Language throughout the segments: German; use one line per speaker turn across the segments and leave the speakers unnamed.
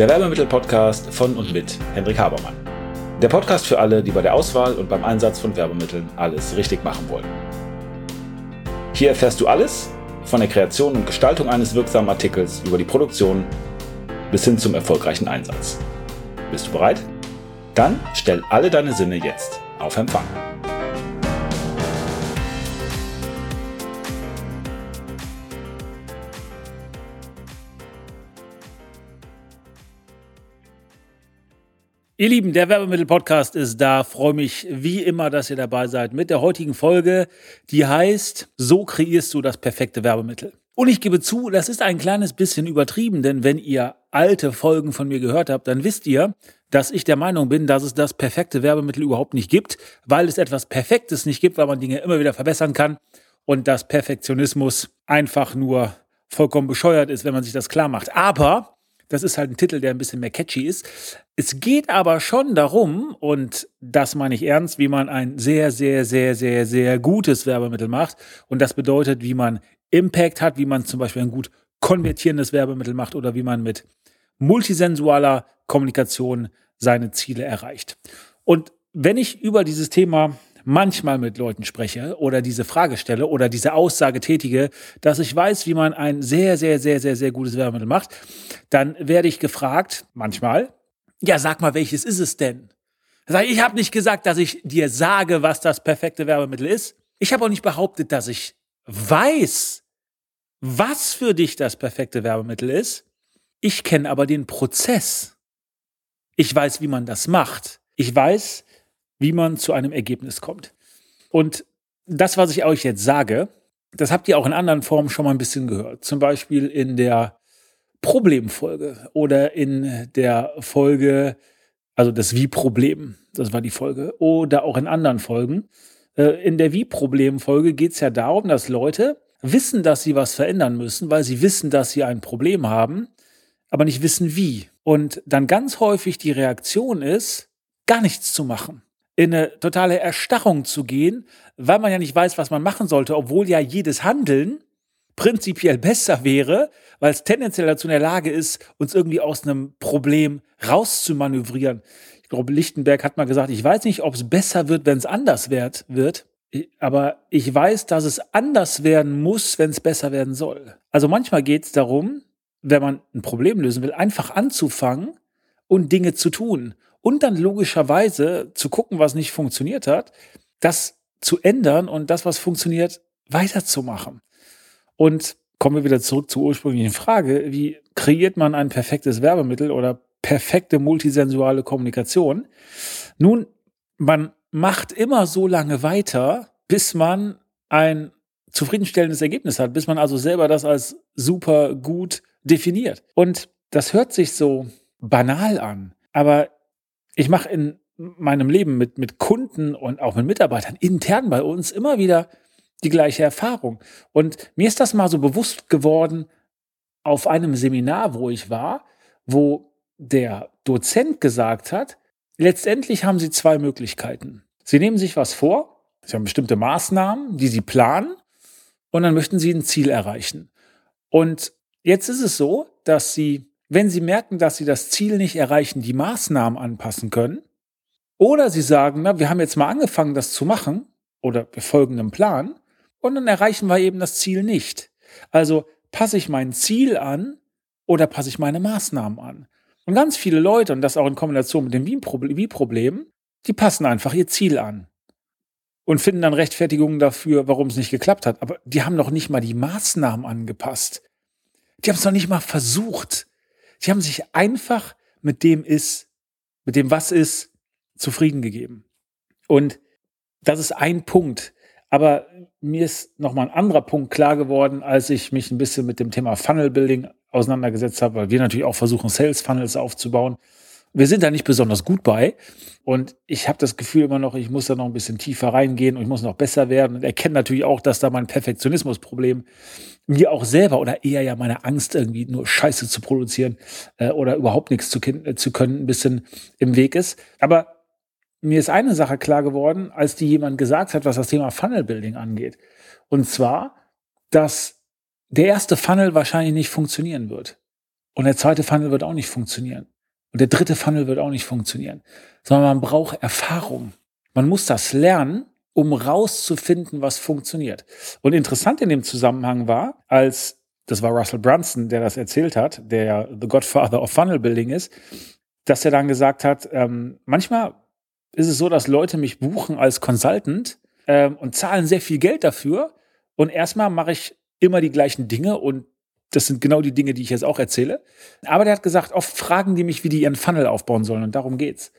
der Werbemittel-Podcast von und mit Hendrik Habermann. Der Podcast für alle, die bei der Auswahl und beim Einsatz von Werbemitteln alles richtig machen wollen. Hier erfährst du alles von der Kreation und Gestaltung eines wirksamen Artikels über die Produktion bis hin zum erfolgreichen Einsatz. Bist du bereit? Dann stell alle deine Sinne jetzt auf Empfang.
Ihr Lieben, der Werbemittel-Podcast ist da. Freue mich wie immer, dass ihr dabei seid mit der heutigen Folge, die heißt, so kreierst du das perfekte Werbemittel. Und ich gebe zu, das ist ein kleines bisschen übertrieben, denn wenn ihr alte Folgen von mir gehört habt, dann wisst ihr, dass ich der Meinung bin, dass es das perfekte Werbemittel überhaupt nicht gibt, weil es etwas Perfektes nicht gibt, weil man Dinge immer wieder verbessern kann und dass Perfektionismus einfach nur vollkommen bescheuert ist, wenn man sich das klar macht. Aber das ist halt ein Titel, der ein bisschen mehr catchy ist. Es geht aber schon darum, und das meine ich ernst, wie man ein sehr, sehr, sehr, sehr, sehr gutes Werbemittel macht. Und das bedeutet, wie man Impact hat, wie man zum Beispiel ein gut konvertierendes Werbemittel macht oder wie man mit multisensualer Kommunikation seine Ziele erreicht. Und wenn ich über dieses Thema manchmal mit Leuten spreche oder diese Frage stelle oder diese Aussage tätige, dass ich weiß, wie man ein sehr, sehr, sehr, sehr, sehr gutes Werbemittel macht, dann werde ich gefragt, manchmal, ja, sag mal, welches ist es denn? Ich habe nicht gesagt, dass ich dir sage, was das perfekte Werbemittel ist. Ich habe auch nicht behauptet, dass ich weiß, was für dich das perfekte Werbemittel ist. Ich kenne aber den Prozess. Ich weiß, wie man das macht. Ich weiß, wie man zu einem Ergebnis kommt. Und das, was ich euch jetzt sage, das habt ihr auch in anderen Formen schon mal ein bisschen gehört. Zum Beispiel in der Problemfolge oder in der Folge, also das Wie-Problem, das war die Folge, oder auch in anderen Folgen. Äh, in der Wie-Problem-Folge geht es ja darum, dass Leute wissen, dass sie was verändern müssen, weil sie wissen, dass sie ein Problem haben, aber nicht wissen wie. Und dann ganz häufig die Reaktion ist, gar nichts zu machen in eine totale Erstarrung zu gehen, weil man ja nicht weiß, was man machen sollte, obwohl ja jedes Handeln prinzipiell besser wäre, weil es tendenziell dazu in der Lage ist, uns irgendwie aus einem Problem rauszumanövrieren. Ich glaube, Lichtenberg hat mal gesagt, ich weiß nicht, ob es besser wird, wenn es anders wird, aber ich weiß, dass es anders werden muss, wenn es besser werden soll. Also manchmal geht es darum, wenn man ein Problem lösen will, einfach anzufangen und Dinge zu tun und dann logischerweise zu gucken, was nicht funktioniert hat, das zu ändern und das, was funktioniert, weiterzumachen. Und kommen wir wieder zurück zur ursprünglichen Frage, wie kreiert man ein perfektes Werbemittel oder perfekte multisensuale Kommunikation? Nun, man macht immer so lange weiter, bis man ein zufriedenstellendes Ergebnis hat, bis man also selber das als super gut definiert. Und das hört sich so banal an, aber ich mache in meinem Leben mit, mit Kunden und auch mit Mitarbeitern intern bei uns immer wieder die gleiche Erfahrung. Und mir ist das mal so bewusst geworden auf einem Seminar, wo ich war, wo der Dozent gesagt hat, letztendlich haben Sie zwei Möglichkeiten. Sie nehmen sich was vor, Sie haben bestimmte Maßnahmen, die Sie planen, und dann möchten Sie ein Ziel erreichen. Und jetzt ist es so, dass Sie wenn Sie merken, dass Sie das Ziel nicht erreichen, die Maßnahmen anpassen können. Oder Sie sagen, na, wir haben jetzt mal angefangen, das zu machen oder wir folgen einem Plan und dann erreichen wir eben das Ziel nicht. Also passe ich mein Ziel an oder passe ich meine Maßnahmen an? Und ganz viele Leute, und das auch in Kombination mit dem Wie-Problem, die passen einfach ihr Ziel an und finden dann Rechtfertigungen dafür, warum es nicht geklappt hat. Aber die haben noch nicht mal die Maßnahmen angepasst. Die haben es noch nicht mal versucht. Sie haben sich einfach mit dem ist, mit dem was ist, zufrieden gegeben. Und das ist ein Punkt. Aber mir ist nochmal ein anderer Punkt klar geworden, als ich mich ein bisschen mit dem Thema Funnel Building auseinandergesetzt habe, weil wir natürlich auch versuchen, Sales Funnels aufzubauen. Wir sind da nicht besonders gut bei. Und ich habe das Gefühl immer noch, ich muss da noch ein bisschen tiefer reingehen und ich muss noch besser werden. Und erkenne natürlich auch, dass da mein Perfektionismusproblem mir auch selber oder eher ja meine Angst, irgendwie nur Scheiße zu produzieren äh, oder überhaupt nichts zu, äh, zu können, ein bisschen im Weg ist. Aber mir ist eine Sache klar geworden, als die jemand gesagt hat, was das Thema Funnel Building angeht. Und zwar, dass der erste Funnel wahrscheinlich nicht funktionieren wird. Und der zweite Funnel wird auch nicht funktionieren. Und der dritte Funnel wird auch nicht funktionieren. Sondern man braucht Erfahrung. Man muss das lernen, um rauszufinden, was funktioniert. Und interessant in dem Zusammenhang war, als das war Russell Brunson, der das erzählt hat, der ja The Godfather of Funnel Building ist, dass er dann gesagt hat, ähm, manchmal ist es so, dass Leute mich buchen als Consultant ähm, und zahlen sehr viel Geld dafür. Und erstmal mache ich immer die gleichen Dinge und das sind genau die Dinge, die ich jetzt auch erzähle. Aber der hat gesagt, oft fragen die mich, wie die ihren Funnel aufbauen sollen und darum geht's.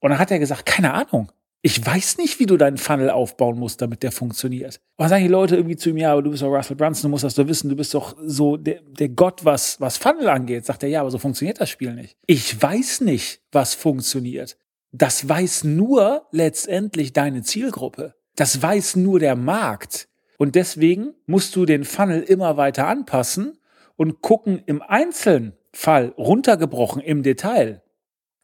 Und dann hat er gesagt, keine Ahnung. Ich weiß nicht, wie du deinen Funnel aufbauen musst, damit der funktioniert. Und dann sagen die Leute irgendwie zu mir, ja, aber du bist doch Russell Brunson, du musst das doch wissen, du bist doch so der, der Gott, was, was Funnel angeht. Sagt er, ja, aber so funktioniert das Spiel nicht. Ich weiß nicht, was funktioniert. Das weiß nur letztendlich deine Zielgruppe. Das weiß nur der Markt. Und deswegen musst du den Funnel immer weiter anpassen und gucken im einzelnen Fall runtergebrochen im Detail,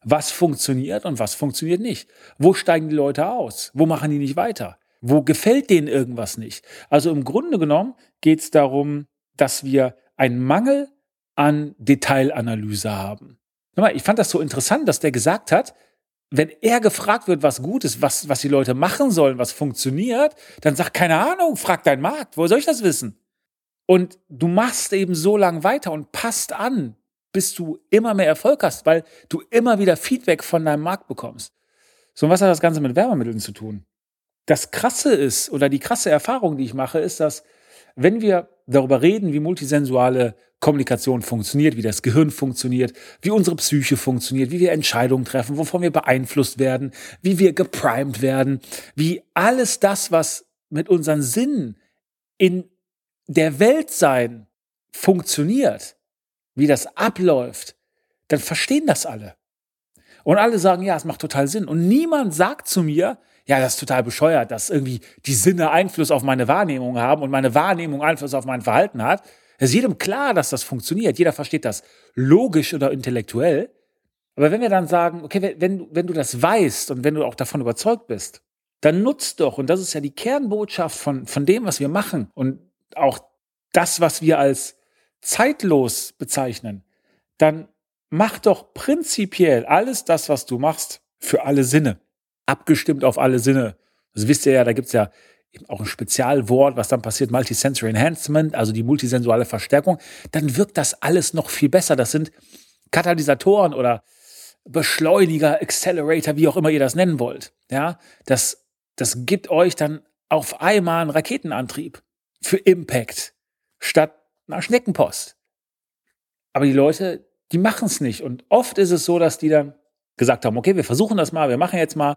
was funktioniert und was funktioniert nicht. Wo steigen die Leute aus? Wo machen die nicht weiter? Wo gefällt denen irgendwas nicht? Also im Grunde genommen geht es darum, dass wir einen Mangel an Detailanalyse haben. Ich fand das so interessant, dass der gesagt hat, wenn er gefragt wird, was gut ist, was, was die Leute machen sollen, was funktioniert, dann sagt, keine Ahnung, frag dein Markt, wo soll ich das wissen? Und du machst eben so lang weiter und passt an, bis du immer mehr Erfolg hast, weil du immer wieder Feedback von deinem Markt bekommst. So, und was hat das Ganze mit Werbemitteln zu tun? Das Krasse ist, oder die krasse Erfahrung, die ich mache, ist, dass wenn wir darüber reden, wie multisensuale Kommunikation funktioniert, wie das Gehirn funktioniert, wie unsere Psyche funktioniert, wie wir Entscheidungen treffen, wovon wir beeinflusst werden, wie wir geprimed werden, wie alles das, was mit unseren Sinnen in der Welt sein funktioniert, wie das abläuft, dann verstehen das alle. Und alle sagen, ja, es macht total Sinn. Und niemand sagt zu mir, ja, das ist total bescheuert, dass irgendwie die Sinne Einfluss auf meine Wahrnehmung haben und meine Wahrnehmung Einfluss auf mein Verhalten hat. Es ist jedem klar, dass das funktioniert. Jeder versteht das logisch oder intellektuell. Aber wenn wir dann sagen, okay, wenn, wenn du das weißt und wenn du auch davon überzeugt bist, dann nutzt doch, und das ist ja die Kernbotschaft von, von dem, was wir machen und auch das, was wir als zeitlos bezeichnen, dann mach doch prinzipiell alles das, was du machst, für alle Sinne. Abgestimmt auf alle Sinne. Das wisst ihr ja, da gibt es ja auch ein Spezialwort, was dann passiert, Multisensory Enhancement, also die multisensuale Verstärkung, dann wirkt das alles noch viel besser. Das sind Katalysatoren oder Beschleuniger, Accelerator, wie auch immer ihr das nennen wollt. Ja, das, das gibt euch dann auf einmal einen Raketenantrieb für Impact statt einer Schneckenpost. Aber die Leute, die machen es nicht. Und oft ist es so, dass die dann gesagt haben, okay, wir versuchen das mal, wir machen jetzt mal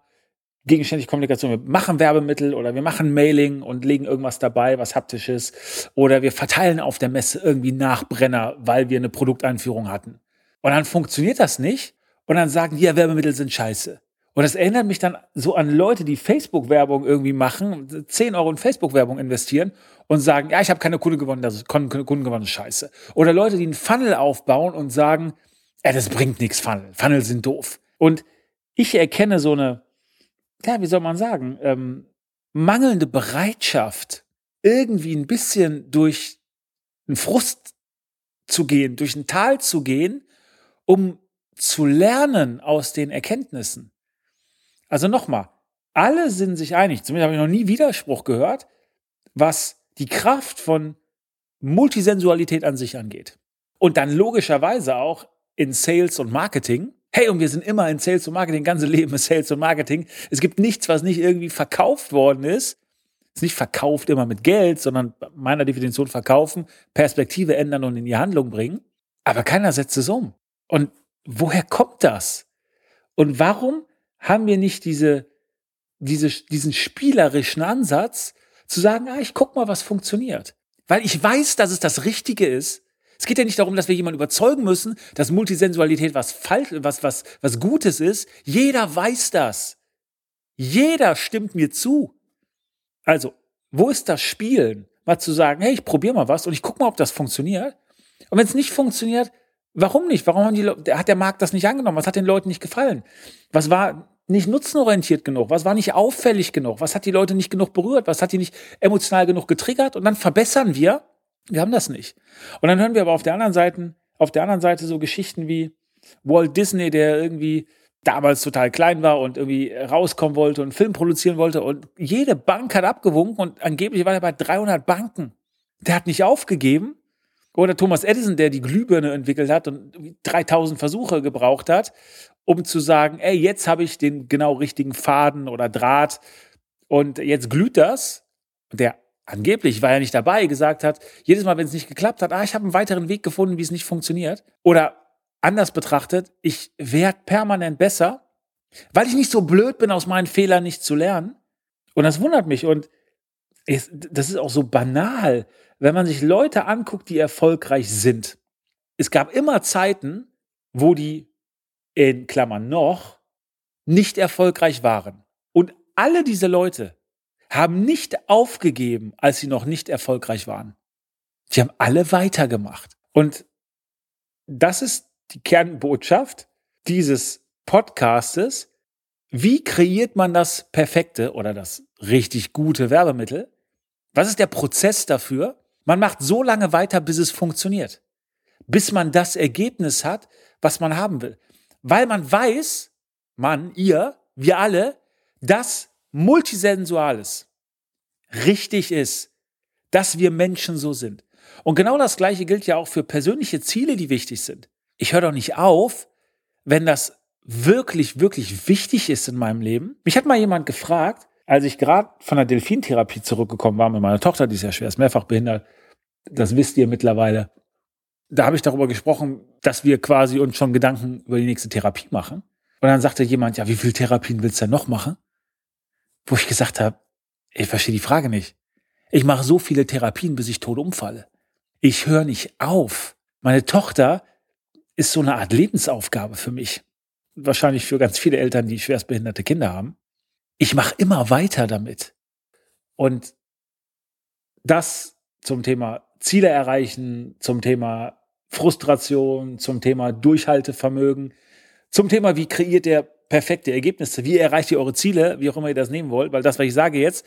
gegenständig Kommunikation. Wir machen Werbemittel oder wir machen Mailing und legen irgendwas dabei, was haptisches. Oder wir verteilen auf der Messe irgendwie Nachbrenner, weil wir eine Produkteinführung hatten. Und dann funktioniert das nicht. Und dann sagen die, ja, Werbemittel sind scheiße. Und das erinnert mich dann so an Leute, die Facebook-Werbung irgendwie machen, 10 Euro in Facebook-Werbung investieren und sagen, ja, ich habe keine Kunden gewonnen, das ist Kunden gewonnen, scheiße. Oder Leute, die einen Funnel aufbauen und sagen, ja, das bringt nichts, Funnel. Funnel sind doof. Und ich erkenne so eine ja, wie soll man sagen, ähm, mangelnde Bereitschaft, irgendwie ein bisschen durch einen Frust zu gehen, durch ein Tal zu gehen, um zu lernen aus den Erkenntnissen. Also nochmal, alle sind sich einig, zumindest habe ich noch nie Widerspruch gehört, was die Kraft von Multisensualität an sich angeht. Und dann logischerweise auch in Sales und Marketing, Hey, und wir sind immer in Sales und Marketing, ganze Leben ist Sales und Marketing. Es gibt nichts, was nicht irgendwie verkauft worden ist. Es ist nicht verkauft immer mit Geld, sondern meiner Definition verkaufen, Perspektive ändern und in die Handlung bringen. Aber keiner setzt es um. Und woher kommt das? Und warum haben wir nicht diese, diese, diesen spielerischen Ansatz, zu sagen, ah, ich guck mal, was funktioniert. Weil ich weiß, dass es das Richtige ist, es geht ja nicht darum, dass wir jemanden überzeugen müssen, dass Multisensualität was falsch, was, was, was Gutes ist. Jeder weiß das. Jeder stimmt mir zu. Also, wo ist das Spielen? Mal zu sagen, hey, ich probiere mal was und ich gucke mal, ob das funktioniert. Und wenn es nicht funktioniert, warum nicht? Warum haben die, hat der Markt das nicht angenommen? Was hat den Leuten nicht gefallen? Was war nicht nutzenorientiert genug? Was war nicht auffällig genug? Was hat die Leute nicht genug berührt? Was hat die nicht emotional genug getriggert? Und dann verbessern wir wir haben das nicht. Und dann hören wir aber auf der anderen Seite auf der anderen Seite so Geschichten wie Walt Disney, der irgendwie damals total klein war und irgendwie rauskommen wollte und einen Film produzieren wollte und jede Bank hat abgewunken und angeblich war er bei 300 Banken. Der hat nicht aufgegeben. Oder Thomas Edison, der die Glühbirne entwickelt hat und 3000 Versuche gebraucht hat, um zu sagen, ey, jetzt habe ich den genau richtigen Faden oder Draht und jetzt glüht das. Und der angeblich war ja nicht dabei, gesagt hat, jedes Mal, wenn es nicht geklappt hat, ah, ich habe einen weiteren Weg gefunden, wie es nicht funktioniert. Oder anders betrachtet, ich werde permanent besser, weil ich nicht so blöd bin, aus meinen Fehlern nicht zu lernen. Und das wundert mich. Und es, das ist auch so banal, wenn man sich Leute anguckt, die erfolgreich sind. Es gab immer Zeiten, wo die in Klammern noch nicht erfolgreich waren. Und alle diese Leute haben nicht aufgegeben, als sie noch nicht erfolgreich waren. Sie haben alle weitergemacht. Und das ist die Kernbotschaft dieses Podcastes. Wie kreiert man das perfekte oder das richtig gute Werbemittel? Was ist der Prozess dafür? Man macht so lange weiter, bis es funktioniert. Bis man das Ergebnis hat, was man haben will. Weil man weiß, man, ihr, wir alle, dass Multisensuales richtig ist, dass wir Menschen so sind. Und genau das Gleiche gilt ja auch für persönliche Ziele, die wichtig sind ich höre doch nicht auf, wenn das wirklich, wirklich wichtig ist in meinem Leben. Mich hat mal jemand gefragt, als ich gerade von der Delfintherapie zurückgekommen war mit meiner Tochter, die ist ja schwer, ist mehrfach behindert, das wisst ihr mittlerweile. Da habe ich darüber gesprochen, dass wir quasi uns schon Gedanken über die nächste Therapie machen. Und dann sagte jemand, ja, wie viele Therapien willst du denn noch machen? Wo ich gesagt habe, ich verstehe die Frage nicht. Ich mache so viele Therapien, bis ich tot umfalle. Ich höre nicht auf. Meine Tochter ist so eine Art Lebensaufgabe für mich. Wahrscheinlich für ganz viele Eltern, die schwerstbehinderte Kinder haben. Ich mache immer weiter damit. Und das zum Thema Ziele erreichen, zum Thema Frustration, zum Thema Durchhaltevermögen, zum Thema, wie kreiert ihr perfekte Ergebnisse, wie erreicht ihr eure Ziele, wie auch immer ihr das nehmen wollt, weil das, was ich sage jetzt,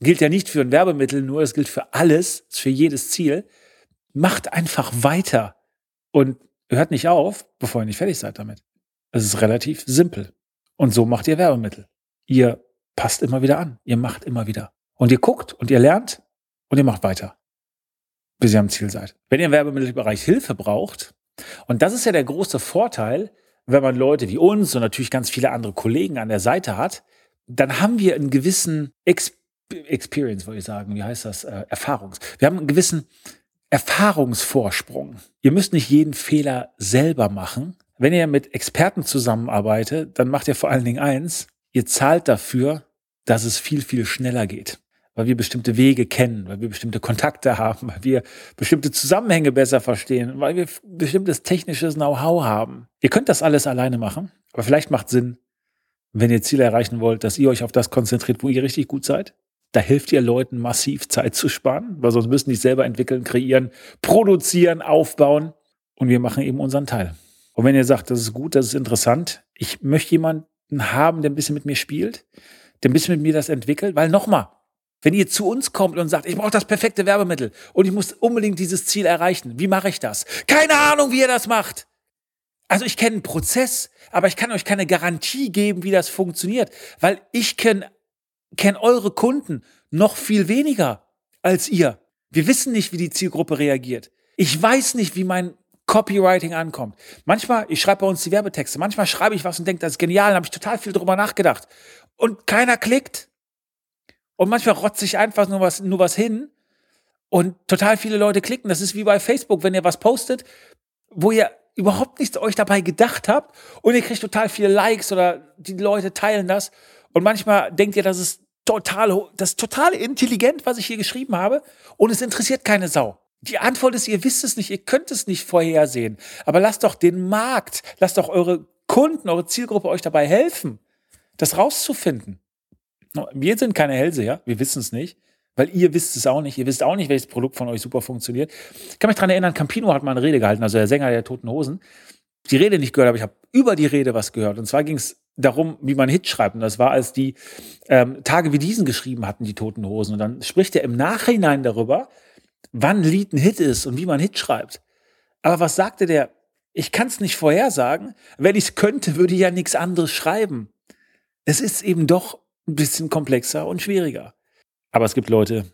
gilt ja nicht für ein Werbemittel nur, es gilt für alles, für jedes Ziel. Macht einfach weiter. Und Hört nicht auf, bevor ihr nicht fertig seid damit. Es ist relativ simpel. Und so macht ihr Werbemittel. Ihr passt immer wieder an. Ihr macht immer wieder. Und ihr guckt und ihr lernt und ihr macht weiter. Bis ihr am Ziel seid. Wenn ihr im Werbemittelbereich Hilfe braucht, und das ist ja der große Vorteil, wenn man Leute wie uns und natürlich ganz viele andere Kollegen an der Seite hat, dann haben wir einen gewissen Ex Experience, wollte ich sagen. Wie heißt das? Äh, Erfahrungs. Wir haben einen gewissen Erfahrungsvorsprung. Ihr müsst nicht jeden Fehler selber machen. Wenn ihr mit Experten zusammenarbeitet, dann macht ihr vor allen Dingen eins, ihr zahlt dafür, dass es viel, viel schneller geht. Weil wir bestimmte Wege kennen, weil wir bestimmte Kontakte haben, weil wir bestimmte Zusammenhänge besser verstehen, weil wir bestimmtes technisches Know-how haben. Ihr könnt das alles alleine machen, aber vielleicht macht Sinn, wenn ihr Ziele erreichen wollt, dass ihr euch auf das konzentriert, wo ihr richtig gut seid da hilft ihr Leuten massiv Zeit zu sparen, weil sonst müssen die selber entwickeln, kreieren, produzieren, aufbauen. Und wir machen eben unseren Teil. Und wenn ihr sagt, das ist gut, das ist interessant, ich möchte jemanden haben, der ein bisschen mit mir spielt, der ein bisschen mit mir das entwickelt, weil nochmal, wenn ihr zu uns kommt und sagt, ich brauche das perfekte Werbemittel und ich muss unbedingt dieses Ziel erreichen, wie mache ich das? Keine Ahnung, wie ihr das macht. Also ich kenne einen Prozess, aber ich kann euch keine Garantie geben, wie das funktioniert, weil ich kenne kennen eure Kunden noch viel weniger als ihr. Wir wissen nicht, wie die Zielgruppe reagiert. Ich weiß nicht, wie mein Copywriting ankommt. Manchmal, ich schreibe bei uns die Werbetexte, manchmal schreibe ich was und denke, das ist genial, da habe ich total viel drüber nachgedacht. Und keiner klickt. Und manchmal rotze ich einfach nur was, nur was hin und total viele Leute klicken. Das ist wie bei Facebook, wenn ihr was postet, wo ihr überhaupt nichts euch dabei gedacht habt und ihr kriegt total viele Likes oder die Leute teilen das. Und manchmal denkt ihr, das ist total, das ist total intelligent, was ich hier geschrieben habe, und es interessiert keine Sau. Die Antwort ist, ihr wisst es nicht, ihr könnt es nicht vorhersehen. Aber lasst doch den Markt, lasst doch eure Kunden, eure Zielgruppe euch dabei helfen, das rauszufinden. Wir sind keine Hellseher, wir wissen es nicht, weil ihr wisst es auch nicht. Ihr wisst auch nicht, welches Produkt von euch super funktioniert. Ich kann mich daran erinnern, Campino hat mal eine Rede gehalten, also der Sänger der Toten Hosen. Die Rede nicht gehört, aber ich habe über die Rede was gehört. Und zwar ging es darum, wie man Hit schreibt. Und das war, als die ähm, Tage wie diesen geschrieben hatten, die Toten Hosen. Und dann spricht er im Nachhinein darüber, wann Lied ein Hit ist und wie man Hit schreibt. Aber was sagte der Ich kann es nicht vorhersagen. Wenn ich es könnte, würde ich ja nichts anderes schreiben. Es ist eben doch ein bisschen komplexer und schwieriger. Aber es gibt Leute,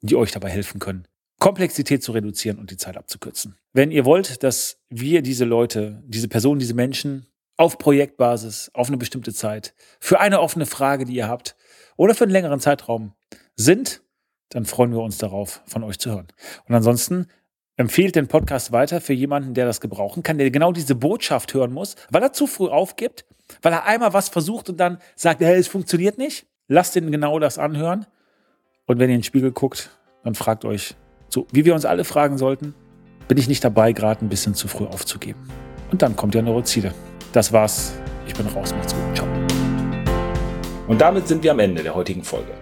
die euch dabei helfen können, Komplexität zu reduzieren und die Zeit abzukürzen. Wenn ihr wollt, dass wir diese Leute, diese Personen, diese Menschen auf Projektbasis, auf eine bestimmte Zeit, für eine offene Frage, die ihr habt, oder für einen längeren Zeitraum sind, dann freuen wir uns darauf, von euch zu hören. Und ansonsten empfehlt den Podcast weiter für jemanden, der das gebrauchen kann, der genau diese Botschaft hören muss, weil er zu früh aufgibt, weil er einmal was versucht und dann sagt, hey, es funktioniert nicht. Lasst ihn genau das anhören. Und wenn ihr in den Spiegel guckt, dann fragt euch, so wie wir uns alle fragen sollten, bin ich nicht dabei, gerade ein bisschen zu früh aufzugeben. Und dann kommt ja eure Ziele. Das war's. Ich bin raus. Macht's gut. Ciao.
Und damit sind wir am Ende der heutigen Folge.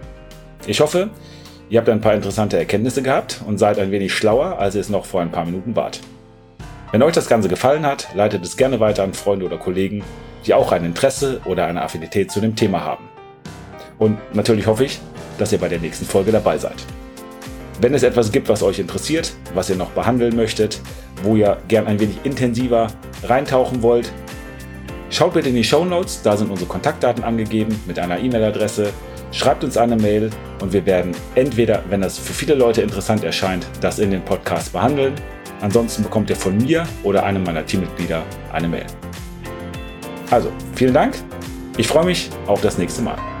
Ich hoffe, ihr habt ein paar interessante Erkenntnisse gehabt und seid ein wenig schlauer, als ihr es noch vor ein paar Minuten wart. Wenn euch das Ganze gefallen hat, leitet es gerne weiter an Freunde oder Kollegen, die auch ein Interesse oder eine Affinität zu dem Thema haben. Und natürlich hoffe ich, dass ihr bei der nächsten Folge dabei seid. Wenn es etwas gibt, was euch interessiert, was ihr noch behandeln möchtet, wo ihr gern ein wenig intensiver reintauchen wollt, schaut bitte in die Show Notes, da sind unsere Kontaktdaten angegeben mit einer E-Mail-Adresse. Schreibt uns eine Mail und wir werden entweder, wenn das für viele Leute interessant erscheint, das in den Podcast behandeln. Ansonsten bekommt ihr von mir oder einem meiner Teammitglieder eine Mail. Also, vielen Dank. Ich freue mich auf das nächste Mal.